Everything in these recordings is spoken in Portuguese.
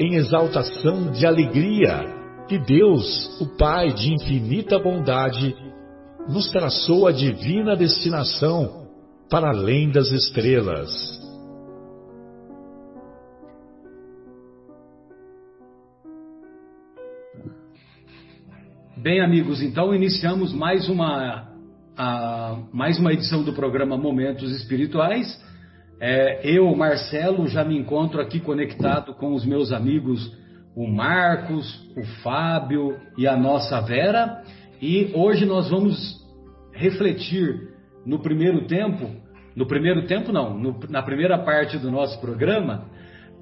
em exaltação de alegria que Deus, o Pai de infinita bondade, nos traçou a divina destinação para além das estrelas. Bem, amigos, então iniciamos mais uma, a, mais uma edição do programa Momentos Espirituais. É, eu, Marcelo, já me encontro aqui conectado com os meus amigos, o Marcos, o Fábio e a nossa Vera. E hoje nós vamos refletir no primeiro tempo, no primeiro tempo não, no, na primeira parte do nosso programa,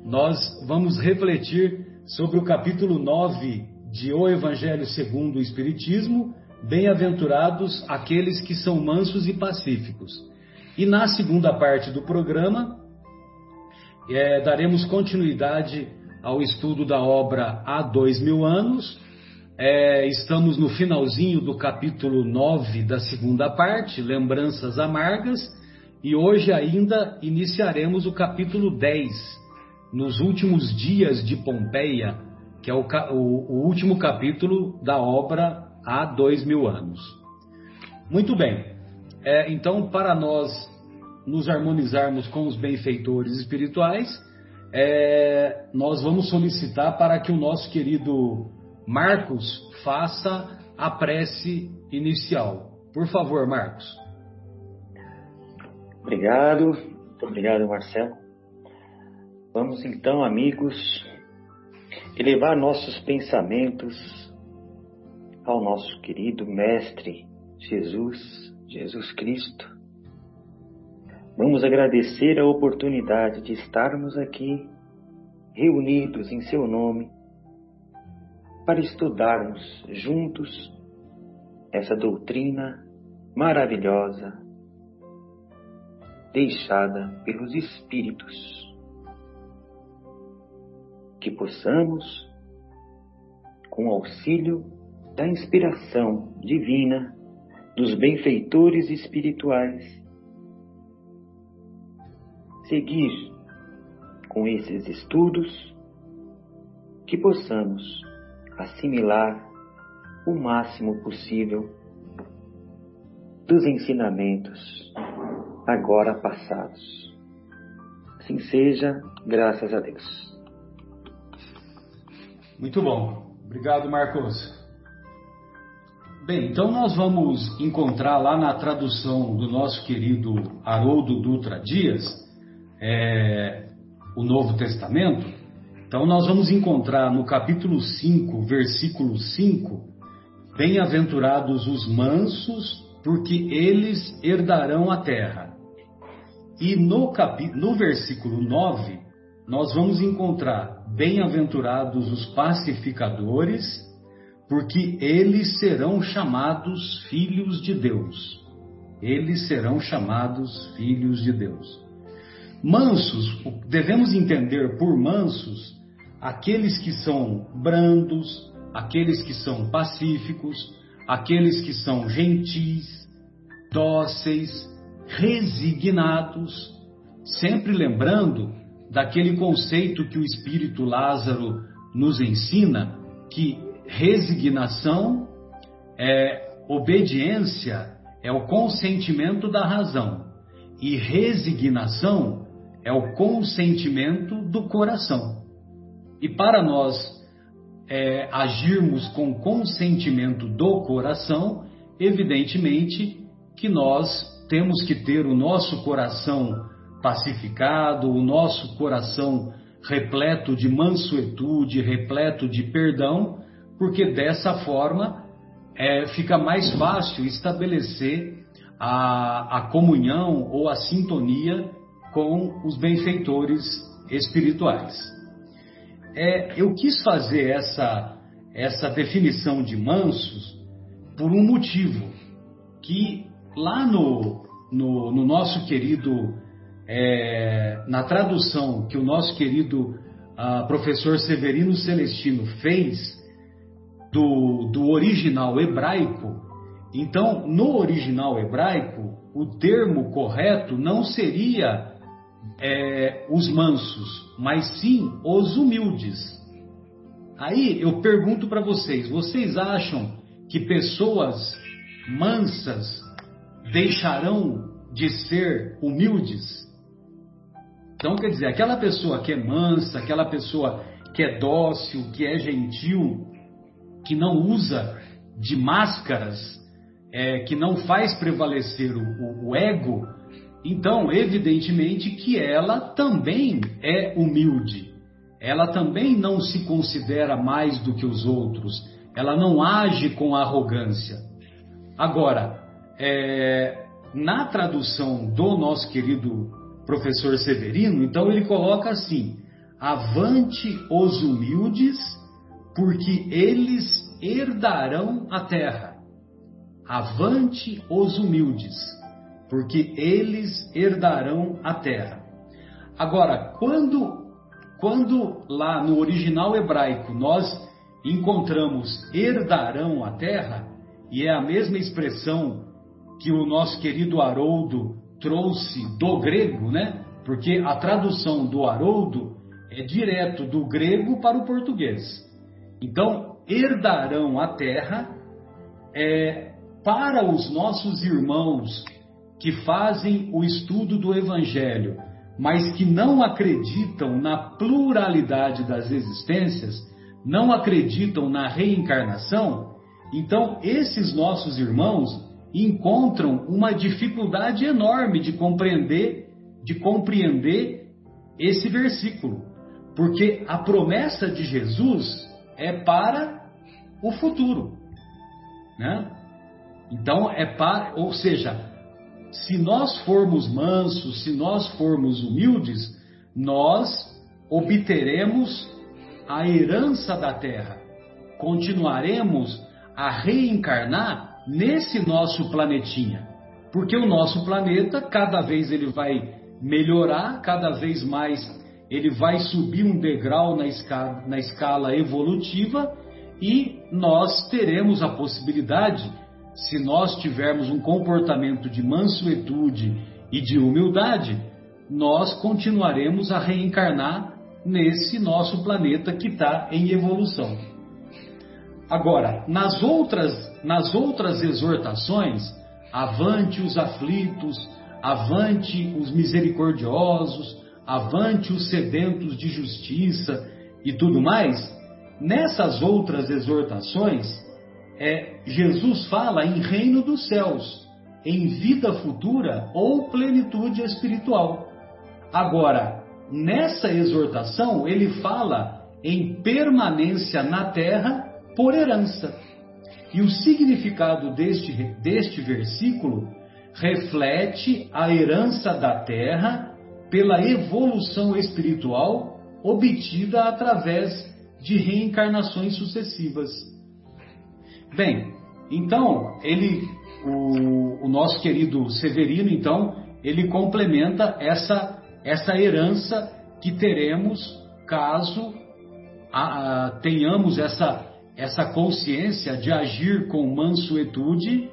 nós vamos refletir sobre o capítulo 9 de O Evangelho segundo o Espiritismo, Bem-aventurados aqueles que são mansos e pacíficos. E na segunda parte do programa, é, daremos continuidade ao estudo da obra Há Dois Mil Anos. É, estamos no finalzinho do capítulo 9 da segunda parte, Lembranças Amargas, e hoje ainda iniciaremos o capítulo 10, nos últimos dias de Pompeia, que é o, o, o último capítulo da obra Há Dois Mil Anos. Muito bem. É, então, para nós nos harmonizarmos com os benfeitores espirituais, é, nós vamos solicitar para que o nosso querido Marcos faça a prece inicial. Por favor, Marcos. Obrigado, muito obrigado, Marcelo. Vamos então, amigos, elevar nossos pensamentos ao nosso querido Mestre Jesus Jesus Cristo. Vamos agradecer a oportunidade de estarmos aqui reunidos em Seu nome para estudarmos juntos essa doutrina maravilhosa deixada pelos Espíritos. Que possamos, com auxílio da inspiração divina, dos benfeitores espirituais. Seguir com esses estudos que possamos assimilar o máximo possível dos ensinamentos agora passados. Assim seja, graças a Deus. Muito bom. Obrigado, Marcos. Bem, então nós vamos encontrar lá na tradução do nosso querido Haroldo Dutra Dias, é, o Novo Testamento. Então nós vamos encontrar no capítulo 5, versículo 5, Bem-aventurados os mansos, porque eles herdarão a terra. E no, capi, no versículo 9, nós vamos encontrar Bem-aventurados os pacificadores, porque eles serão chamados filhos de Deus. Eles serão chamados filhos de Deus. Mansos, devemos entender por mansos aqueles que são brandos, aqueles que são pacíficos, aqueles que são gentis, dóceis, resignados, sempre lembrando daquele conceito que o espírito Lázaro nos ensina, que resignação é obediência, é o consentimento da razão, e resignação é o consentimento do coração. E para nós é, agirmos com consentimento do coração, evidentemente que nós temos que ter o nosso coração pacificado, o nosso coração repleto de mansuetude, repleto de perdão, porque dessa forma é, fica mais fácil estabelecer a, a comunhão ou a sintonia com os benfeitores espirituais. É, eu quis fazer essa, essa definição de mansos por um motivo, que lá no, no, no nosso querido, é, na tradução que o nosso querido uh, professor Severino Celestino fez do, do original hebraico, então no original hebraico o termo correto não seria é, os mansos, mas sim os humildes. Aí eu pergunto para vocês: vocês acham que pessoas mansas deixarão de ser humildes? Então, quer dizer, aquela pessoa que é mansa, aquela pessoa que é dócil, que é gentil, que não usa de máscaras, é, que não faz prevalecer o, o, o ego, então, evidentemente que ela também é humilde. Ela também não se considera mais do que os outros. Ela não age com arrogância. Agora, é, na tradução do nosso querido professor Severino, então ele coloca assim: Avante os humildes, porque eles herdarão a terra. Avante os humildes porque eles herdarão a terra. Agora, quando, quando lá no original hebraico nós encontramos herdarão a terra, e é a mesma expressão que o nosso querido Haroldo trouxe do grego, né? Porque a tradução do Haroldo é direto do grego para o português. Então, herdarão a terra é, para os nossos irmãos que fazem o estudo do Evangelho, mas que não acreditam na pluralidade das existências, não acreditam na reencarnação, então esses nossos irmãos encontram uma dificuldade enorme de compreender, de compreender esse versículo, porque a promessa de Jesus é para o futuro, né? Então é para, ou seja, se nós formos mansos, se nós formos humildes, nós obteremos a herança da terra. Continuaremos a reencarnar nesse nosso planetinha. Porque o nosso planeta, cada vez ele vai melhorar, cada vez mais ele vai subir um degrau na escala, na escala evolutiva e nós teremos a possibilidade se nós tivermos um comportamento de mansuetude e de humildade, nós continuaremos a reencarnar nesse nosso planeta que está em evolução. Agora, nas outras, nas outras exortações, avante os aflitos, avante os misericordiosos, avante os sedentos de justiça e tudo mais, nessas outras exortações, é, Jesus fala em reino dos céus, em vida futura ou plenitude espiritual. Agora, nessa exortação, ele fala em permanência na terra por herança. E o significado deste, deste versículo reflete a herança da terra pela evolução espiritual obtida através de reencarnações sucessivas. Bem, então ele, o, o nosso querido Severino, então ele complementa essa essa herança que teremos caso a, a, tenhamos essa essa consciência de agir com mansuetude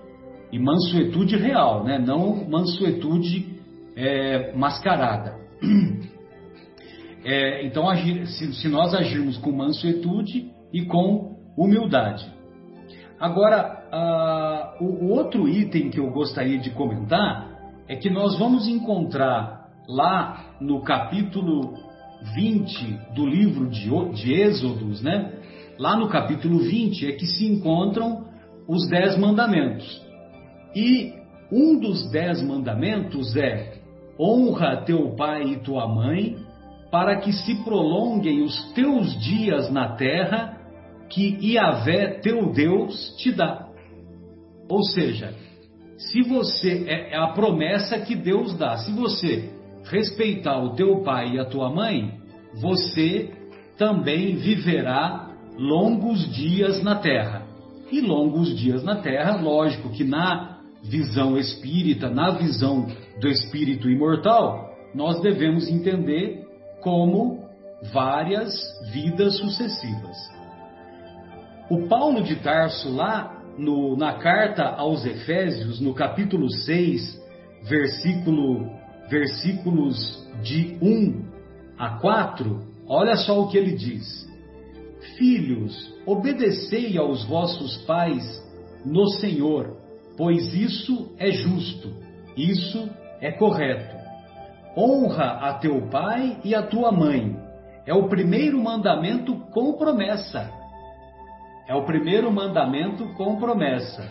e mansuetude real, né? não mansuetude é, mascarada. É, então, agir, se, se, nós agirmos com mansuetude e com humildade. Agora, uh, o, o outro item que eu gostaria de comentar é que nós vamos encontrar lá no capítulo 20 do livro de, de Êxodos, né? lá no capítulo 20 é que se encontram os dez mandamentos. E um dos dez mandamentos é: honra teu pai e tua mãe, para que se prolonguem os teus dias na terra que Iavé, teu Deus, te dá. Ou seja, se você é, é a promessa que Deus dá, se você respeitar o teu pai e a tua mãe, você também viverá longos dias na terra. E longos dias na terra, lógico que na visão espírita, na visão do espírito imortal, nós devemos entender como várias vidas sucessivas. O Paulo de Tarso, lá no, na carta aos Efésios, no capítulo 6, versículo, versículos de 1 a 4, olha só o que ele diz: Filhos, obedecei aos vossos pais no Senhor, pois isso é justo, isso é correto. Honra a teu pai e a tua mãe. É o primeiro mandamento com promessa é o primeiro mandamento com promessa.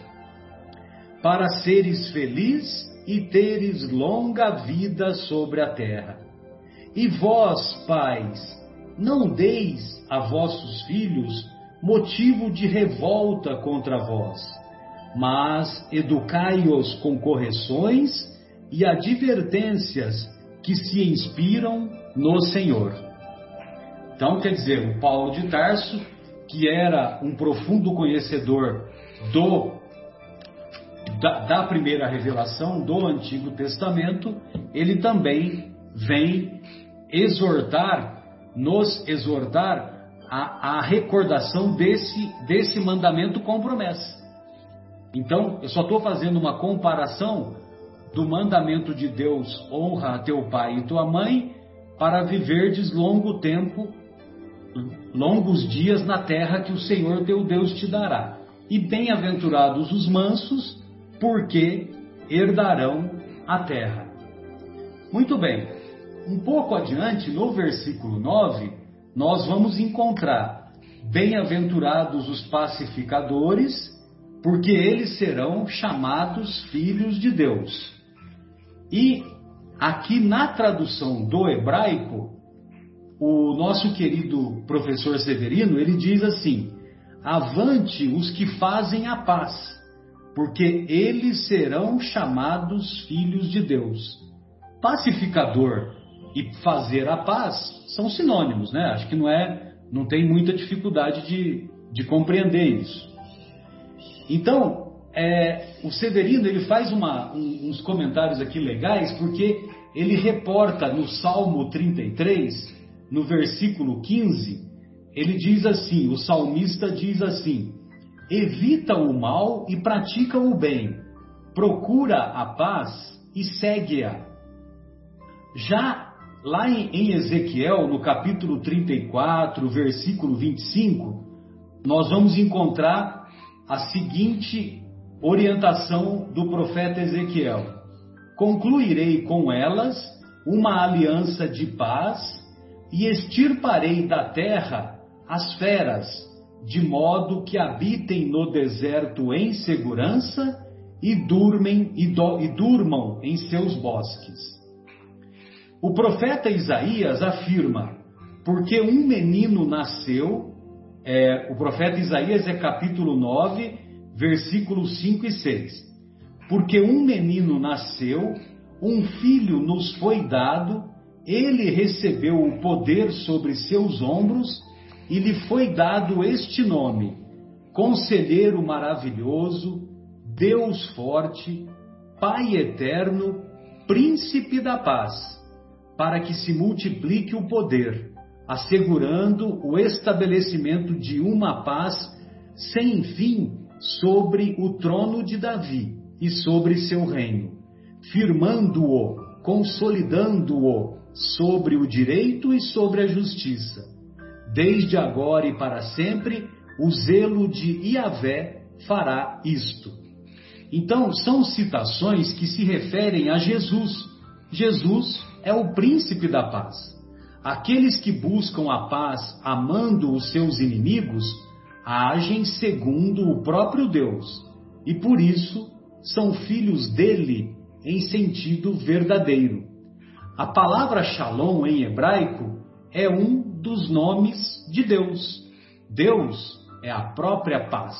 Para seres feliz e teres longa vida sobre a terra. E vós, pais, não deis a vossos filhos motivo de revolta contra vós, mas educai-os com correções e advertências que se inspiram no Senhor. Então, quer dizer, o Paulo de Tarso que era um profundo conhecedor do da, da, primeira revelação do Antigo Testamento, ele também vem exortar, nos exortar a, a recordação desse, desse mandamento com promessa. Então, eu só estou fazendo uma comparação do mandamento de Deus, honra a teu pai e tua mãe, para viverdes longo tempo longos dias na terra que o Senhor teu Deus te dará. E bem-aventurados os mansos, porque herdarão a terra. Muito bem, um pouco adiante, no versículo 9, nós vamos encontrar: Bem-aventurados os pacificadores, porque eles serão chamados filhos de Deus. E aqui na tradução do hebraico, o nosso querido professor Severino, ele diz assim: Avante os que fazem a paz, porque eles serão chamados filhos de Deus. Pacificador e fazer a paz são sinônimos, né? Acho que não é, não tem muita dificuldade de, de compreender isso. Então, é, o Severino ele faz uma, um, uns comentários aqui legais, porque ele reporta no Salmo 33 no versículo 15, ele diz assim: o salmista diz assim: evita o mal e pratica o bem, procura a paz e segue-a. Já lá em Ezequiel, no capítulo 34, versículo 25, nós vamos encontrar a seguinte orientação do profeta Ezequiel: Concluirei com elas uma aliança de paz e extirparei da terra as feras, de modo que habitem no deserto em segurança e, durmem, e, do, e durmam em seus bosques. O profeta Isaías afirma: porque um menino nasceu, é, o profeta Isaías é capítulo 9, versículos 5 e 6. Porque um menino nasceu, um filho nos foi dado, ele recebeu o poder sobre seus ombros e lhe foi dado este nome: Conselheiro Maravilhoso, Deus Forte, Pai Eterno, Príncipe da Paz, para que se multiplique o poder, assegurando o estabelecimento de uma paz sem fim sobre o trono de Davi e sobre seu reino, firmando-o, consolidando-o sobre o direito e sobre a justiça. Desde agora e para sempre, o zelo de Iavé fará isto. Então, são citações que se referem a Jesus. Jesus é o príncipe da paz. Aqueles que buscam a paz amando os seus inimigos agem segundo o próprio Deus e por isso são filhos dele em sentido verdadeiro. A palavra Shalom em hebraico é um dos nomes de Deus. Deus é a própria paz.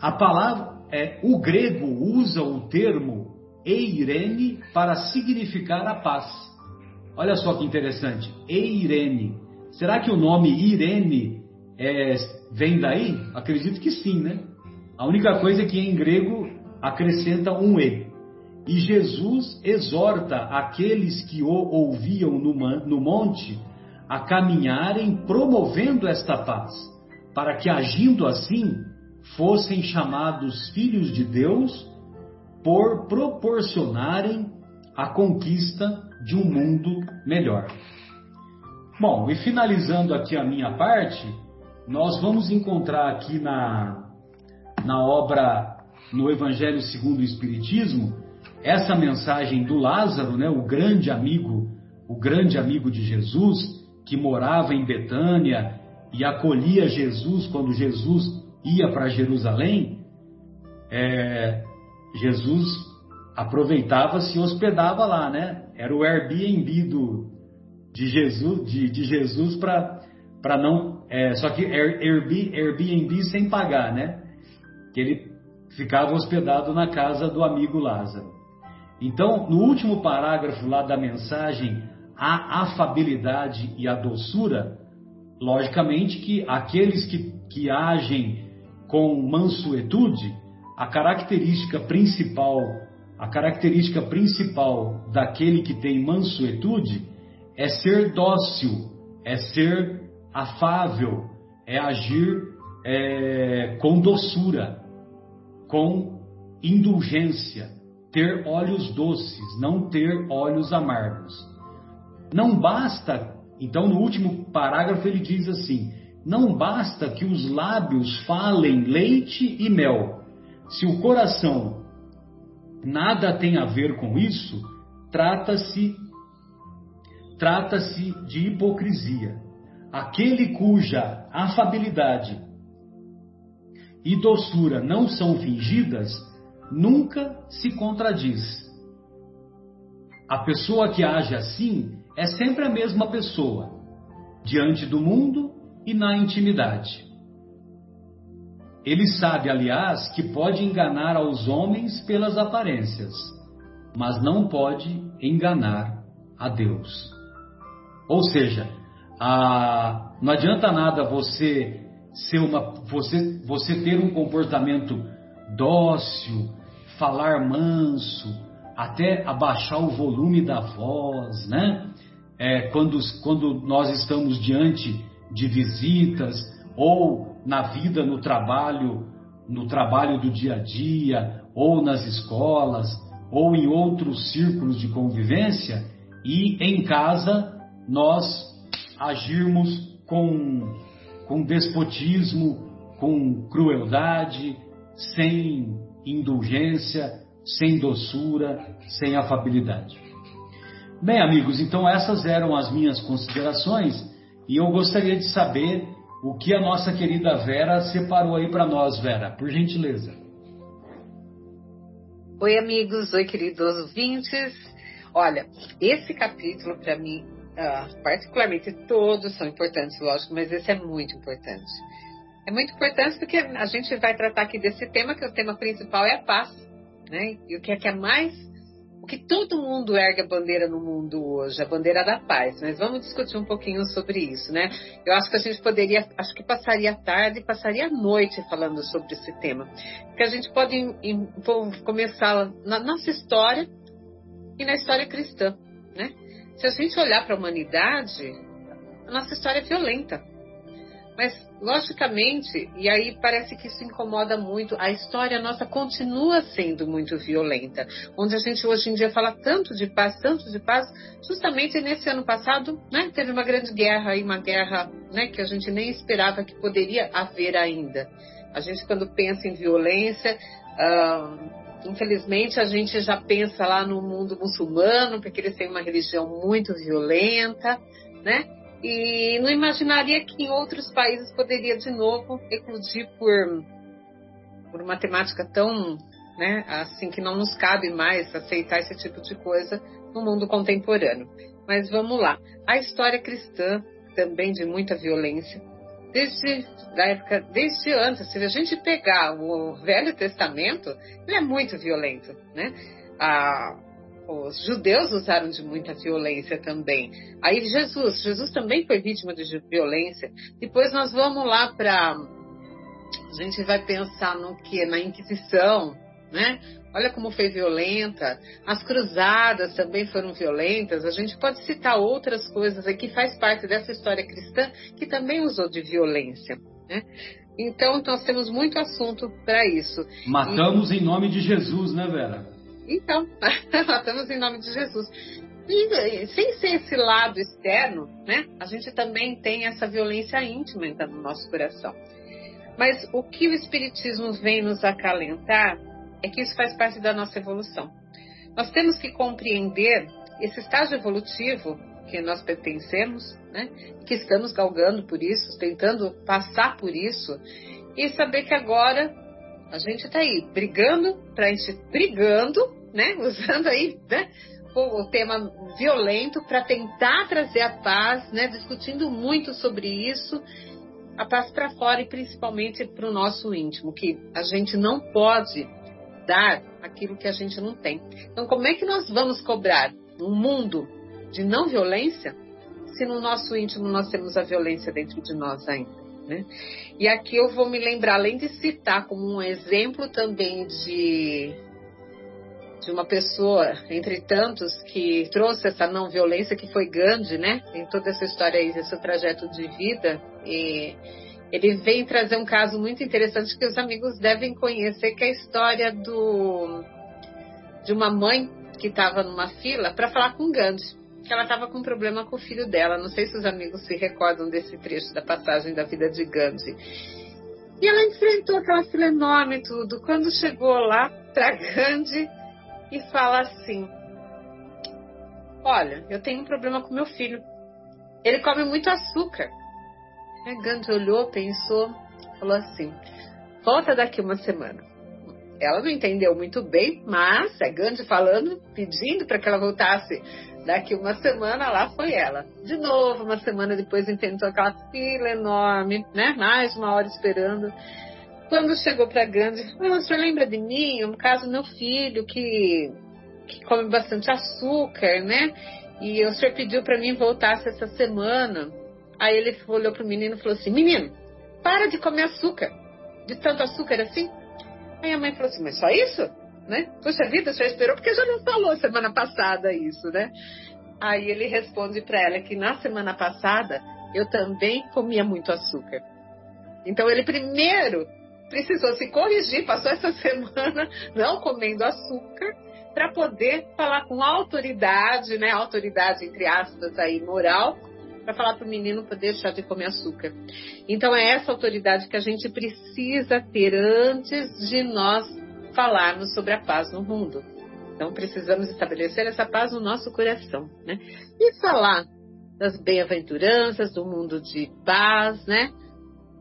A palavra é o grego usa o termo eirene para significar a paz. Olha só que interessante, eirene. Será que o nome Irene é, vem daí? Acredito que sim, né? A única coisa é que em grego acrescenta um e. E Jesus exorta aqueles que o ouviam no monte a caminharem promovendo esta paz, para que agindo assim fossem chamados filhos de Deus por proporcionarem a conquista de um mundo melhor. Bom, e finalizando aqui a minha parte, nós vamos encontrar aqui na, na obra no Evangelho segundo o Espiritismo essa mensagem do Lázaro, né, o grande amigo, o grande amigo de Jesus, que morava em Betânia e acolhia Jesus quando Jesus ia para Jerusalém, é, Jesus aproveitava se hospedava lá, né? Era o Airbnb do, de Jesus, de, de Jesus para não, é, só que Airbnb, Airbnb sem pagar, né? Que ele ficava hospedado na casa do amigo Lázaro. Então, no último parágrafo lá da mensagem, a afabilidade e a doçura, logicamente que aqueles que, que agem com mansuetude, a característica principal, a característica principal daquele que tem mansuetude é ser dócil, é ser afável, é agir é, com doçura, com indulgência, ter olhos doces, não ter olhos amargos. Não basta, então no último parágrafo ele diz assim: não basta que os lábios falem leite e mel. Se o coração nada tem a ver com isso, trata-se trata-se de hipocrisia. Aquele cuja afabilidade e doçura não são fingidas, nunca se contradiz. A pessoa que age assim é sempre a mesma pessoa, diante do mundo e na intimidade. Ele sabe, aliás, que pode enganar aos homens pelas aparências, mas não pode enganar a Deus. Ou seja, a, não adianta nada você ser uma, você, você ter um comportamento dócil, falar manso, até abaixar o volume da voz, né? É, quando, quando nós estamos diante de visitas ou na vida no trabalho, no trabalho do dia a dia, ou nas escolas, ou em outros círculos de convivência, e em casa nós agirmos com, com despotismo, com crueldade, sem indulgência, sem doçura, sem afabilidade. Bem, amigos, então essas eram as minhas considerações e eu gostaria de saber o que a nossa querida Vera separou aí para nós, Vera, por gentileza. Oi, amigos, oi, queridos ouvintes. Olha, esse capítulo para mim, uh, particularmente todos são importantes, lógico, mas esse é muito importante. É muito importante porque a gente vai tratar aqui desse tema, que o tema principal é a paz, né? E o que é que é mais que todo mundo ergue a bandeira no mundo hoje, a bandeira da paz. Mas vamos discutir um pouquinho sobre isso, né? Eu acho que a gente poderia, acho que passaria a tarde, passaria a noite falando sobre esse tema, que a gente pode em, começar na nossa história e na história cristã, né? Se a gente olhar para a humanidade, a nossa história é violenta. Mas, logicamente, e aí parece que isso incomoda muito, a história nossa continua sendo muito violenta. Onde a gente hoje em dia fala tanto de paz, tanto de paz, justamente nesse ano passado, né, teve uma grande guerra aí, uma guerra né, que a gente nem esperava que poderia haver ainda. A gente, quando pensa em violência, uh, infelizmente a gente já pensa lá no mundo muçulmano, porque eles têm uma religião muito violenta, né? E não imaginaria que em outros países poderia de novo eclodir por, por uma temática tão, né, assim, que não nos cabe mais aceitar esse tipo de coisa no mundo contemporâneo. Mas vamos lá. A história cristã, também de muita violência, desde da época, desde antes, se a gente pegar o Velho Testamento, ele é muito violento, né? A, os judeus usaram de muita violência também. Aí Jesus, Jesus também foi vítima de violência. Depois nós vamos lá para a gente vai pensar no que na Inquisição, né? Olha como foi violenta. As cruzadas também foram violentas. A gente pode citar outras coisas aqui, faz parte dessa história cristã que também usou de violência. Né? Então, nós temos muito assunto para isso. Matamos e... em nome de Jesus, né, Vera? Então, matamos em nome de Jesus. E sem ser esse lado externo, né, a gente também tem essa violência íntima no nosso coração. Mas o que o Espiritismo vem nos acalentar é que isso faz parte da nossa evolução. Nós temos que compreender esse estágio evolutivo que nós pertencemos, né? que estamos galgando por isso, tentando passar por isso, e saber que agora a gente está aí brigando, para a gente brigando, né? usando aí né? o tema violento para tentar trazer a paz, né? discutindo muito sobre isso, a paz para fora e principalmente para o nosso íntimo, que a gente não pode dar aquilo que a gente não tem. Então, como é que nós vamos cobrar um mundo de não violência se no nosso íntimo nós temos a violência dentro de nós ainda? Né? E aqui eu vou me lembrar, além de citar como um exemplo também de, de uma pessoa, entre tantos, que trouxe essa não violência, que foi Gandhi, né? Em toda essa história aí, esse trajeto de vida. E ele vem trazer um caso muito interessante que os amigos devem conhecer, que é a história do, de uma mãe que estava numa fila para falar com Gandhi, que ela estava com um problema com o filho dela. Não sei se os amigos se recordam desse trecho da passagem da vida de Gandhi. E ela enfrentou aquela fila enorme e tudo. Quando chegou lá para Gandhi e fala assim: Olha, eu tenho um problema com meu filho. Ele come muito açúcar. A Gandhi olhou, pensou, falou assim: volta daqui uma semana. Ela não entendeu muito bem, mas é Gandhi falando, pedindo para que ela voltasse daqui uma semana, lá foi ela. De novo, uma semana depois, enfrentou aquela fila enorme, né? Mais uma hora esperando. Quando chegou para Gandhi, ah, o senhor lembra de mim? No caso, meu filho, que, que come bastante açúcar, né? E o senhor pediu para mim voltasse essa semana. Aí ele olhou pro menino e falou assim: Menino, para de comer açúcar. De tanto açúcar assim. Aí a mãe falou assim: Mas só isso? Né? Poxa vida, já esperou porque já não falou semana passada isso, né? Aí ele responde para ela que na semana passada eu também comia muito açúcar. Então ele primeiro precisou se corrigir, passou essa semana não comendo açúcar para poder falar com autoridade, né? Autoridade entre aspas aí moral, para falar para o menino poder deixar de comer açúcar. Então é essa autoridade que a gente precisa ter antes de nós falarmos sobre a paz no mundo. Então precisamos estabelecer essa paz no nosso coração, né? E falar das bem-aventuranças, do mundo de paz, né?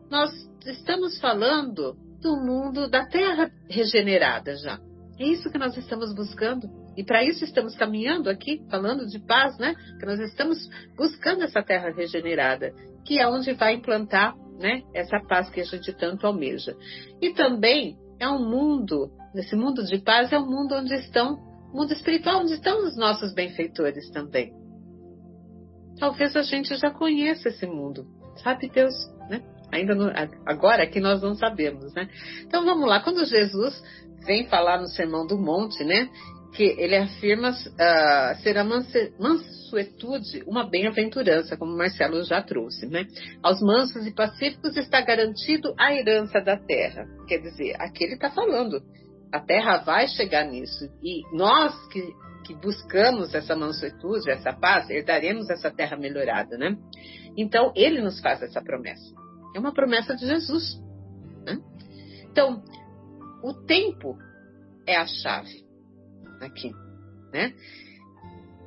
Nós estamos falando do mundo da terra regenerada já. É isso que nós estamos buscando. E para isso estamos caminhando aqui, falando de paz, né? Que nós estamos buscando essa terra regenerada, que é onde vai implantar, né? Essa paz que a gente tanto almeja. E também é um mundo, nesse mundo de paz, é um mundo onde estão, mundo espiritual, onde estão os nossos benfeitores também. Talvez a gente já conheça esse mundo, sabe Deus? Ainda não, agora que nós não sabemos, né? Então vamos lá, quando Jesus vem falar no Sermão do Monte, né? que ele afirma uh, ser a mansuetude uma bem-aventurança, como Marcelo já trouxe, né? Aos mansos e pacíficos está garantido a herança da terra. Quer dizer, aqui ele está falando, a terra vai chegar nisso. E nós que, que buscamos essa mansuetude, essa paz, herdaremos essa terra melhorada, né? Então, ele nos faz essa promessa. É uma promessa de Jesus. Né? Então, o tempo é a chave aqui, né?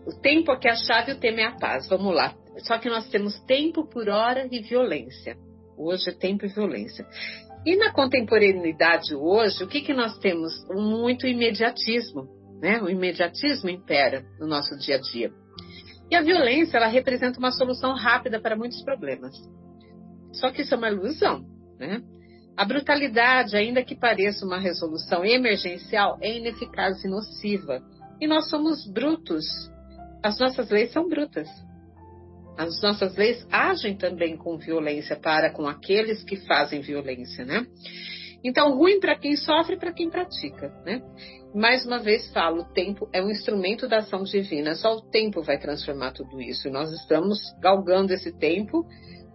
O tempo aqui é a chave, o tema é a paz. Vamos lá. só que nós temos tempo por hora e violência. Hoje é tempo e violência. E na contemporaneidade hoje, o que, que nós temos? Muito imediatismo, né? O imediatismo impera no nosso dia a dia. E a violência, ela representa uma solução rápida para muitos problemas. Só que isso é uma ilusão, né? A brutalidade, ainda que pareça uma resolução emergencial, é ineficaz e nociva. E nós somos brutos. As nossas leis são brutas. As nossas leis agem também com violência para com aqueles que fazem violência, né? Então, ruim para quem sofre para quem pratica, né? Mais uma vez falo, o tempo é um instrumento da ação divina, só o tempo vai transformar tudo isso. Nós estamos galgando esse tempo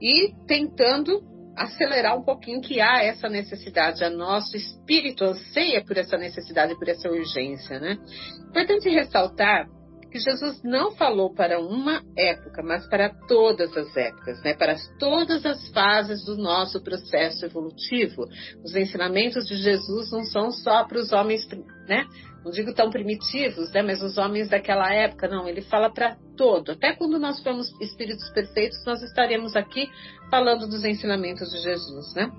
e tentando acelerar um pouquinho que há essa necessidade, a nosso espírito anseia por essa necessidade, por essa urgência, né? Importante ressaltar que Jesus não falou para uma época, mas para todas as épocas, né? para todas as fases do nosso processo evolutivo. Os ensinamentos de Jesus não são só para os homens, né? Não digo tão primitivos, né? mas os homens daquela época, não, ele fala para todo. Até quando nós formos espíritos perfeitos, nós estaremos aqui falando dos ensinamentos de Jesus. Né?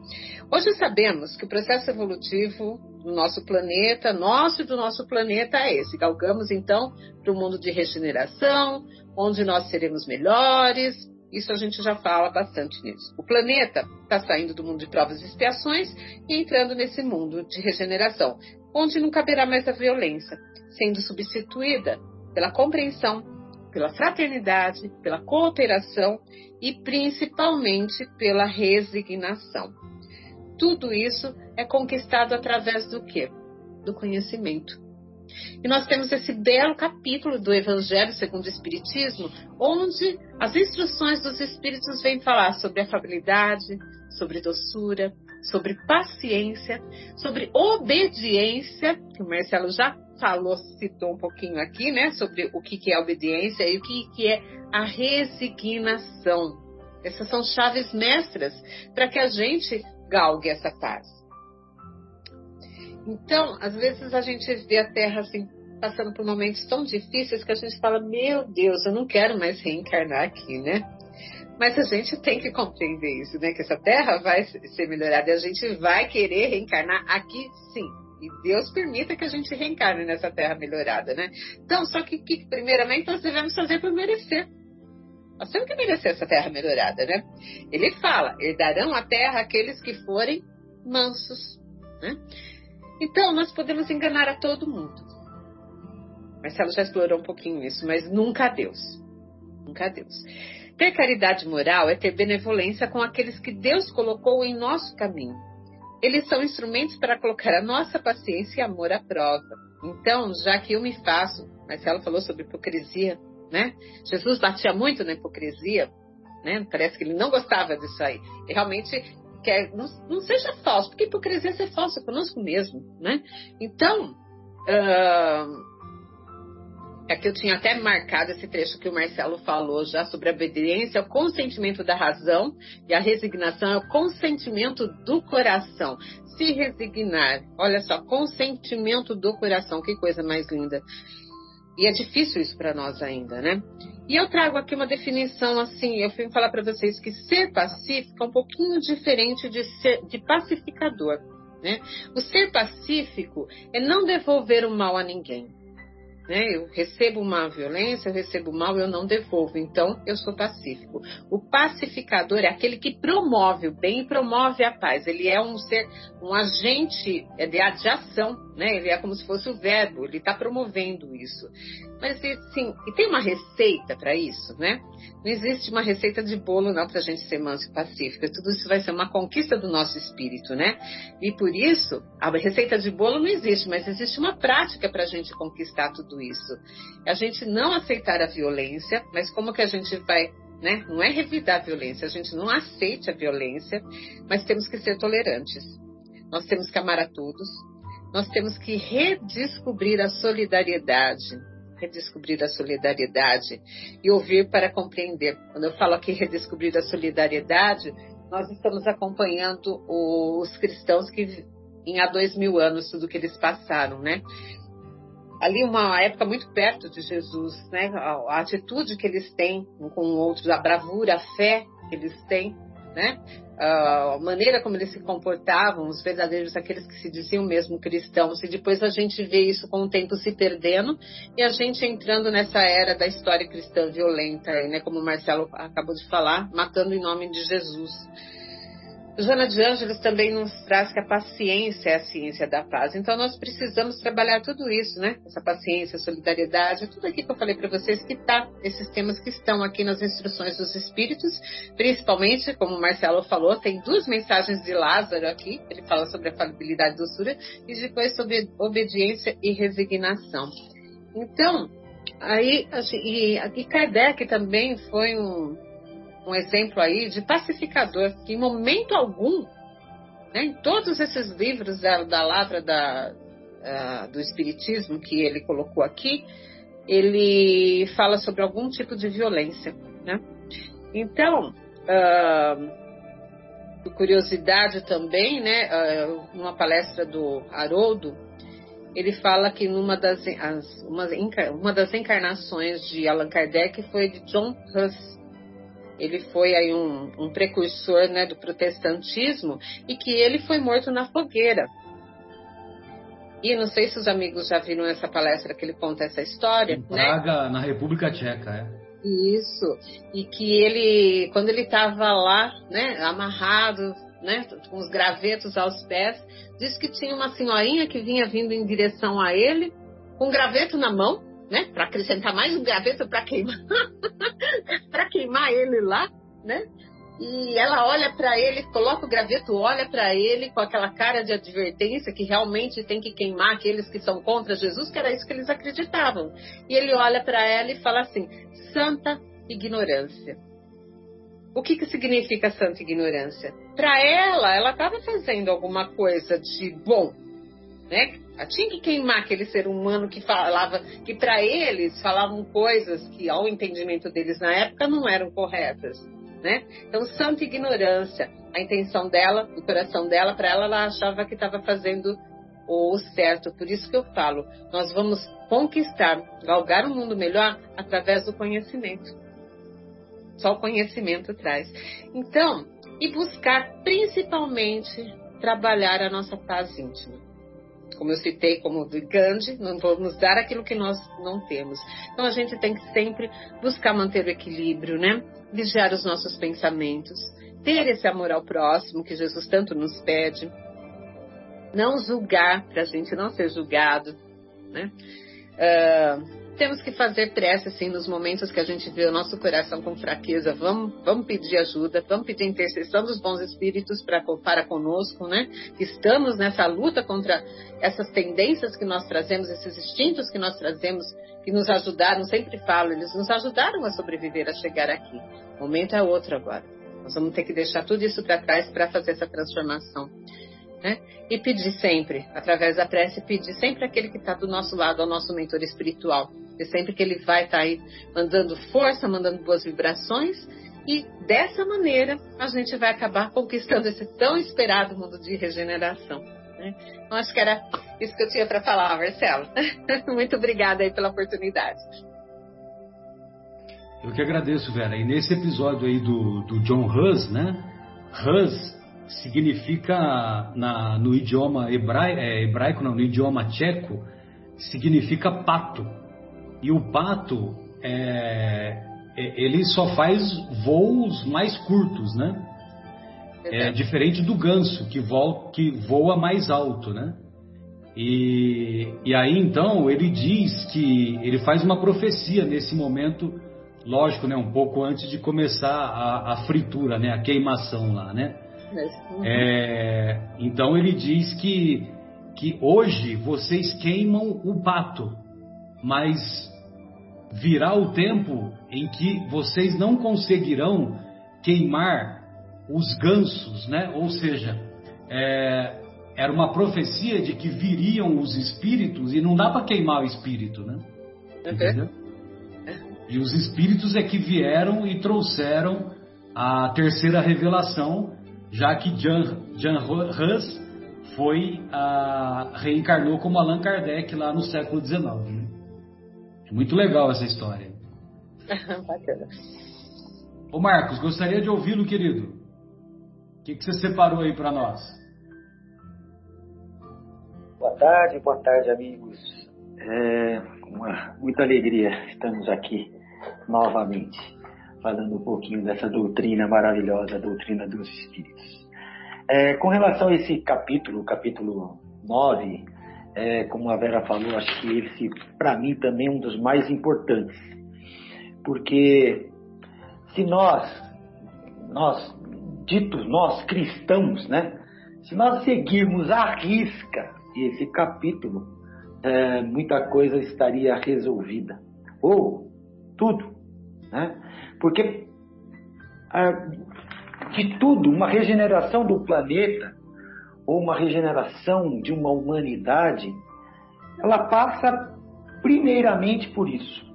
Hoje sabemos que o processo evolutivo do nosso planeta, nosso e do nosso planeta é esse. Galgamos então para o mundo de regeneração, onde nós seremos melhores. Isso a gente já fala bastante nisso. O planeta está saindo do mundo de provas e expiações e entrando nesse mundo de regeneração, onde não caberá mais a violência, sendo substituída pela compreensão, pela fraternidade, pela cooperação e principalmente pela resignação. Tudo isso é conquistado através do quê? Do conhecimento. E nós temos esse belo capítulo do Evangelho segundo o Espiritismo, onde as instruções dos Espíritos vêm falar sobre afabilidade, sobre doçura, sobre paciência, sobre obediência, que o Marcelo já falou, citou um pouquinho aqui, né, sobre o que é obediência e o que é a resignação. Essas são chaves mestras para que a gente galgue essa paz. Então, às vezes a gente vê a Terra assim passando por momentos tão difíceis que a gente fala: Meu Deus, eu não quero mais reencarnar aqui, né? Mas a gente tem que compreender isso, né? Que essa Terra vai ser melhorada e a gente vai querer reencarnar aqui, sim. E Deus permita que a gente reencarne nessa Terra melhorada, né? Então, só que, que primeiramente nós devemos fazer por merecer. Nós temos que merecer essa terra melhorada, né? Ele fala: herdarão a terra aqueles que forem mansos. Né? Então, nós podemos enganar a todo mundo. Marcelo já explorou um pouquinho isso, mas nunca a Deus. Nunca a Deus. Ter caridade moral é ter benevolência com aqueles que Deus colocou em nosso caminho. Eles são instrumentos para colocar a nossa paciência e amor à prova. Então, já que eu me faço, Marcelo falou sobre hipocrisia, né? Jesus batia muito na hipocrisia, né? Parece que ele não gostava disso aí. E realmente quer, não, não seja falso, porque hipocrisia é ser falso conosco mesmo, né? Então, uh, Aqui eu tinha até marcado esse trecho que o Marcelo falou já sobre a obediência, o consentimento da razão e a resignação é o consentimento do coração. Se resignar, olha só, consentimento do coração, que coisa mais linda. E é difícil isso para nós ainda, né? E eu trago aqui uma definição assim, eu fui falar para vocês que ser pacífico é um pouquinho diferente de ser de pacificador, né? O ser pacífico é não devolver o mal a ninguém. Né? Eu recebo uma violência, eu recebo mal, eu não devolvo. Então, eu sou pacífico. O pacificador é aquele que promove o bem e promove a paz. Ele é um ser, um agente é de, de ação, né? Ele é como se fosse o verbo, ele está promovendo isso. Mas, sim, e tem uma receita para isso, né? Não existe uma receita de bolo, não, para a gente ser manso e pacífico. Tudo isso vai ser uma conquista do nosso espírito, né? E por isso, a receita de bolo não existe, mas existe uma prática para a gente conquistar tudo isso. A gente não aceitar a violência, mas como que a gente vai né? Não é revidar a violência, a gente não aceita a violência, mas temos que ser tolerantes. Nós temos que amar a todos, nós temos que redescobrir a solidariedade, redescobrir a solidariedade e ouvir para compreender. Quando eu falo aqui redescobrir a solidariedade, nós estamos acompanhando os cristãos que em há dois mil anos tudo que eles passaram, né? ali uma época muito perto de Jesus, né? A, atitude que eles têm com outros, a bravura, a fé que eles têm, né? A maneira como eles se comportavam, os verdadeiros, aqueles que se diziam mesmo cristãos, e depois a gente vê isso com o tempo se perdendo e a gente entrando nessa era da história cristã violenta, né? Como o Marcelo acabou de falar, matando em nome de Jesus. Joana de Ângeles também nos traz que a paciência é a ciência da paz. Então nós precisamos trabalhar tudo isso, né? Essa paciência, solidariedade, tudo aqui que eu falei para vocês que tá, esses temas que estão aqui nas instruções dos espíritos, principalmente, como o Marcelo falou, tem duas mensagens de Lázaro aqui, ele fala sobre a falibilidade e doçura, e depois sobre obediência e resignação. Então, aí, e, e Kardec também foi um, um exemplo aí de pacificador, que em momento algum, né, em todos esses livros da, da lavra da, uh, do Espiritismo que ele colocou aqui, ele fala sobre algum tipo de violência. Né? Então, uh, curiosidade também, né, uh, numa palestra do Haroldo, ele fala que numa das, as, uma, uma das encarnações de Allan Kardec foi de John Huss, ele foi aí um, um precursor né, do protestantismo e que ele foi morto na fogueira. E não sei se os amigos já viram essa palestra que ele conta essa história. Em né? Praga, né? na República Tcheca, é. Isso. E que ele, quando ele estava lá, né, amarrado, né, com os gravetos aos pés, disse que tinha uma senhorinha que vinha vindo em direção a ele, com um graveto na mão, né? Para acrescentar mais um graveto para queimar, para queimar ele lá, né? E ela olha para ele, coloca o graveto, olha para ele com aquela cara de advertência que realmente tem que queimar aqueles que são contra Jesus, que era isso que eles acreditavam. E ele olha para ela e fala assim: santa ignorância. O que, que significa santa ignorância? Para ela, ela estava fazendo alguma coisa de bom, né? Tinha que queimar aquele ser humano que falava, que para eles falavam coisas que, ao entendimento deles na época, não eram corretas. Né? Então, santa ignorância. A intenção dela, o coração dela, para ela, ela achava que estava fazendo o certo. Por isso que eu falo, nós vamos conquistar, galgar um mundo melhor através do conhecimento. Só o conhecimento traz. Então, e buscar principalmente trabalhar a nossa paz íntima como eu citei, como do Gandhi, não vamos dar aquilo que nós não temos. Então a gente tem que sempre buscar manter o equilíbrio, né? Vigiar os nossos pensamentos, ter esse amor ao próximo que Jesus tanto nos pede, não julgar para a gente não ser julgado, né? Uh, temos que fazer prece assim nos momentos que a gente vê o nosso coração com fraqueza. Vamos, vamos pedir ajuda, vamos pedir intercessão dos bons espíritos pra, para conosco, né? Estamos nessa luta contra essas tendências que nós trazemos, esses instintos que nós trazemos, que nos ajudaram, sempre falo, eles nos ajudaram a sobreviver, a chegar aqui. O momento é outro agora. Nós vamos ter que deixar tudo isso para trás para fazer essa transformação. Né? E pedir sempre, através da prece, pedir sempre aquele que está do nosso lado, ao nosso mentor espiritual e sempre que ele vai estar tá aí mandando força, mandando boas vibrações. E dessa maneira a gente vai acabar conquistando esse tão esperado mundo de regeneração. Né? Então acho que era isso que eu tinha para falar, Marcelo. Muito obrigada aí pela oportunidade. Eu que agradeço, Vera. E nesse episódio aí do, do John Hus, né? Hus significa na, no idioma hebraico, é, hebraico, não, no idioma tcheco, significa pato. E o pato, é, é, ele só faz voos mais curtos, né? É diferente do ganso, que voa, que voa mais alto, né? E, e aí então ele diz que ele faz uma profecia nesse momento, lógico, né? Um pouco antes de começar a, a fritura, né? A queimação lá, né? É, então ele diz que, que hoje vocês queimam o pato, mas virá o tempo em que vocês não conseguirão queimar os gansos, né? Ou seja, é, era uma profecia de que viriam os espíritos e não dá para queimar o espírito, né? Entendeu? E os espíritos é que vieram e trouxeram a terceira revelação, já que Jan, Jan Hus foi a, reencarnou como Allan Kardec lá no século XIX. É muito legal essa história. Bacana. Ô Marcos, gostaria de ouvi-lo, querido. O que, que você separou aí para nós? Boa tarde, boa tarde, amigos. É uma, muita alegria estamos aqui novamente, falando um pouquinho dessa doutrina maravilhosa, a doutrina dos Espíritos. É, com relação a esse capítulo, capítulo 9, é, como a Vera falou, acho que esse, para mim, também é um dos mais importantes. Porque se nós, nós, ditos nós cristãos, né? Se nós seguirmos à risca esse capítulo, é, muita coisa estaria resolvida. Ou tudo. Né? Porque de tudo, uma regeneração do planeta, ou uma regeneração de uma humanidade, ela passa primeiramente por isso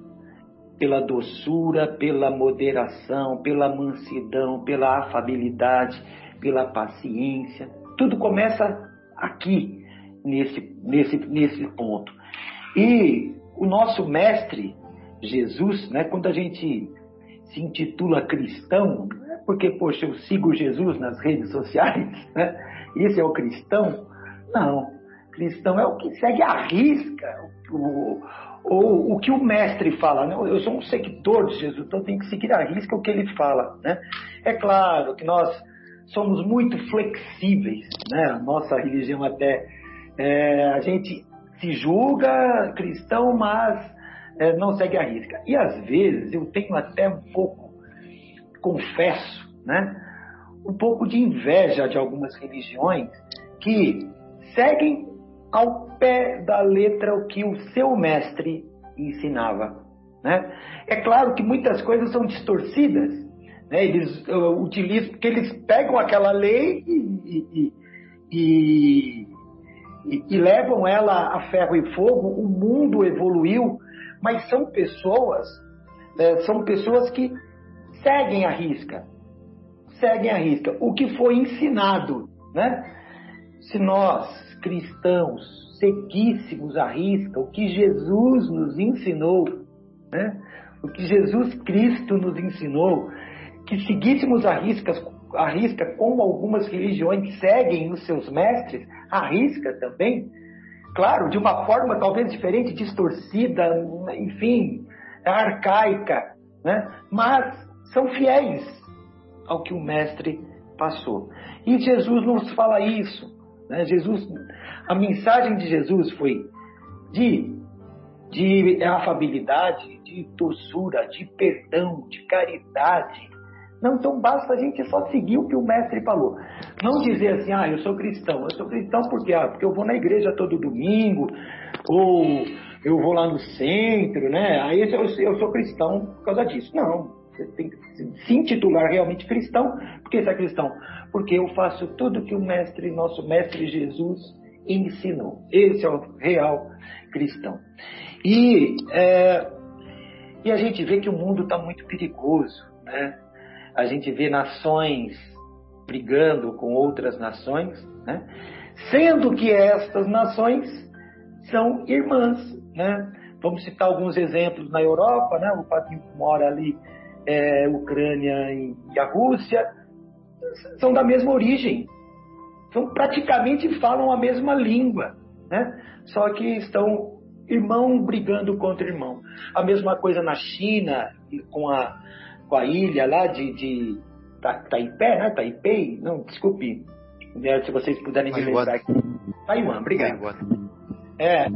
pela doçura, pela moderação, pela mansidão, pela afabilidade, pela paciência. Tudo começa aqui, nesse, nesse, nesse ponto. E o nosso mestre Jesus, né, quando a gente se intitula cristão, é porque, poxa, eu sigo Jesus nas redes sociais, né? Esse é o cristão? Não. Cristão é o que segue a risca o, ou o que o mestre fala, né? eu sou um seguidor de Jesus, então tenho que seguir a risca o que ele fala. Né? É claro que nós somos muito flexíveis, né? nossa religião até, é, a gente se julga cristão, mas é, não segue a risca. E às vezes eu tenho até um pouco, confesso, né? Um pouco de inveja de algumas religiões que seguem ao pé da letra o que o seu mestre ensinava. Né? É claro que muitas coisas são distorcidas. Né? Eles uh, utilizam, porque eles pegam aquela lei e, e, e, e, levam ela a ferro e fogo. O mundo evoluiu, mas são pessoas, né? são pessoas que seguem a risca, seguem a risca. O que foi ensinado, né? Se nós cristãos seguíssemos a risca o que Jesus nos ensinou, né? o que Jesus Cristo nos ensinou, que seguíssemos a risca, a risca como algumas religiões seguem os seus mestres, a risca também, claro, de uma forma talvez diferente, distorcida, enfim, arcaica, né? mas são fiéis ao que o mestre passou. E Jesus nos fala isso. Né? Jesus, a mensagem de Jesus foi de, de afabilidade, de doçura, de perdão, de caridade. Não, então basta a gente só seguir o que o mestre falou. Não dizer assim, ah, eu sou cristão. Eu sou cristão porque, ah, porque eu vou na igreja todo domingo, ou eu vou lá no centro, né? Aí eu, eu sou cristão por causa disso. Não, você tem que se intitular realmente cristão. Por que é cristão? Porque eu faço tudo que o mestre, nosso mestre Jesus, ensinou. Esse é o real cristão. E, é, e a gente vê que o mundo está muito perigoso. Né? A gente vê nações brigando com outras nações, né? sendo que estas nações são irmãs. Né? Vamos citar alguns exemplos na Europa, né? o Patinho mora ali é, Ucrânia e a Rússia, são da mesma origem. Então, praticamente falam a mesma língua, né? Só que estão irmão brigando contra irmão. A mesma coisa na China, com a, com a ilha lá de, de Taipei, né? Taipei? Não, desculpe. Né? Se vocês puderem me lembrar aqui. Taiwan, obrigado. É,